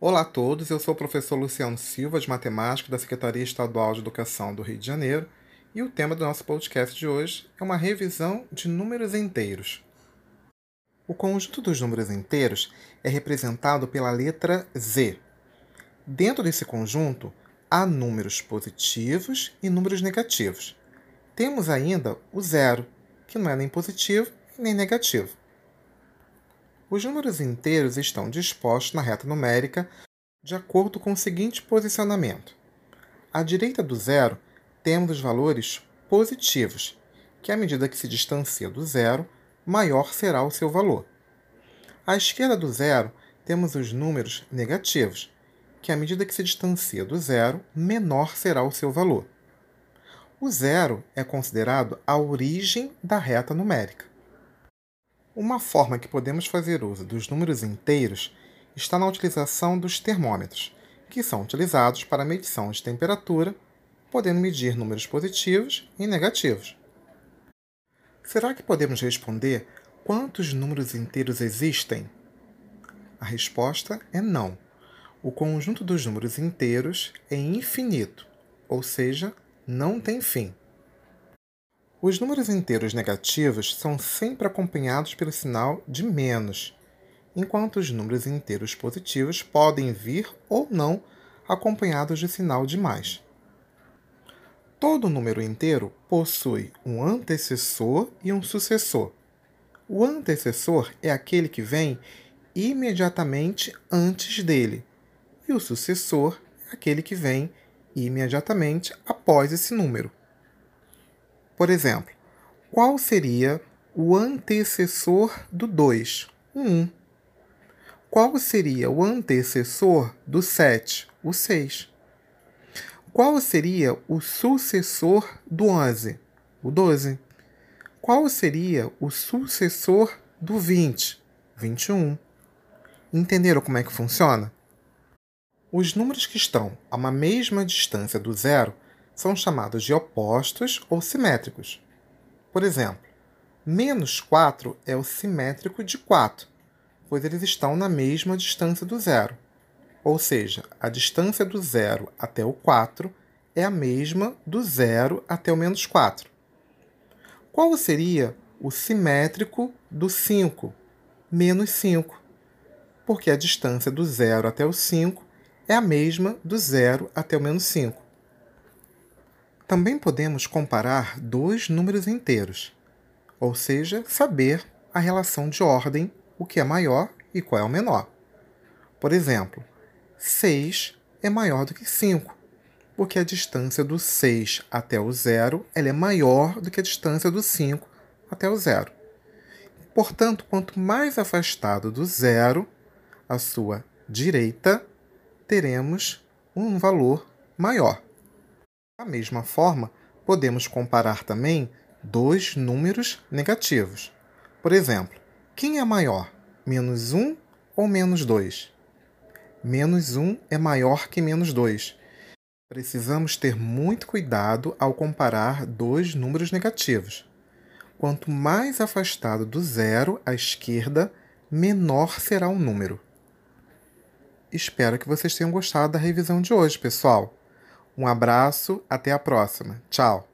Olá a todos, eu sou o professor Luciano Silva, de Matemática da Secretaria Estadual de Educação do Rio de Janeiro, e o tema do nosso podcast de hoje é uma revisão de números inteiros. O conjunto dos números inteiros é representado pela letra Z. Dentro desse conjunto, há números positivos e números negativos. Temos ainda o zero, que não é nem positivo nem negativo. Os números inteiros estão dispostos na reta numérica de acordo com o seguinte posicionamento. À direita do zero, temos os valores positivos, que à medida que se distancia do zero, maior será o seu valor. À esquerda do zero, temos os números negativos, que à medida que se distancia do zero, menor será o seu valor. O zero é considerado a origem da reta numérica. Uma forma que podemos fazer uso dos números inteiros está na utilização dos termômetros, que são utilizados para medição de temperatura, podendo medir números positivos e negativos. Será que podemos responder quantos números inteiros existem? A resposta é não. O conjunto dos números inteiros é infinito, ou seja, não tem fim. Os números inteiros negativos são sempre acompanhados pelo sinal de menos, enquanto os números inteiros positivos podem vir ou não acompanhados de sinal de mais. Todo número inteiro possui um antecessor e um sucessor. O antecessor é aquele que vem imediatamente antes dele, e o sucessor é aquele que vem imediatamente após esse número. Por exemplo, qual seria o antecessor do 2? O 1. Qual seria o antecessor do 7? O 6. Qual seria o sucessor do 11? O 12. Qual seria o sucessor do 20? 21. Entenderam como é que funciona? Os números que estão a uma mesma distância do zero são chamados de opostos ou simétricos. Por exemplo, menos 4 é o simétrico de 4, pois eles estão na mesma distância do zero. Ou seja, a distância do zero até o 4 é a mesma do zero até o menos 4. Qual seria o simétrico do 5? Menos 5. Porque a distância do zero até o 5 é a mesma do zero até o menos 5. Também podemos comparar dois números inteiros, ou seja, saber a relação de ordem, o que é maior e qual é o menor. Por exemplo, 6 é maior do que 5, porque a distância do 6 até o zero ela é maior do que a distância do 5 até o zero. Portanto, quanto mais afastado do zero, a sua direita, teremos um valor maior. Da mesma forma, podemos comparar também dois números negativos. Por exemplo, quem é maior, menos 1 ou menos 2? Menos 1 é maior que menos 2. Precisamos ter muito cuidado ao comparar dois números negativos. Quanto mais afastado do zero à esquerda, menor será o número. Espero que vocês tenham gostado da revisão de hoje, pessoal. Um abraço, até a próxima. Tchau!